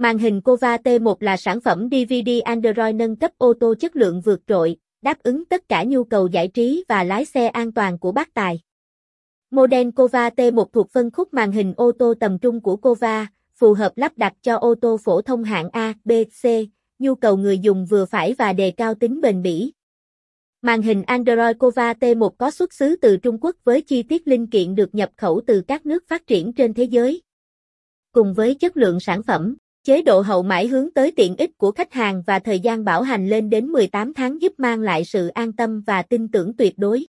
Màn hình Cova T1 là sản phẩm DVD Android nâng cấp ô tô chất lượng vượt trội, đáp ứng tất cả nhu cầu giải trí và lái xe an toàn của bác tài. Model Cova T1 thuộc phân khúc màn hình ô tô tầm trung của Cova, phù hợp lắp đặt cho ô tô phổ thông hạng A, B, C, nhu cầu người dùng vừa phải và đề cao tính bền bỉ. Màn hình Android Cova T1 có xuất xứ từ Trung Quốc với chi tiết linh kiện được nhập khẩu từ các nước phát triển trên thế giới. Cùng với chất lượng sản phẩm, chế độ hậu mãi hướng tới tiện ích của khách hàng và thời gian bảo hành lên đến 18 tháng giúp mang lại sự an tâm và tin tưởng tuyệt đối.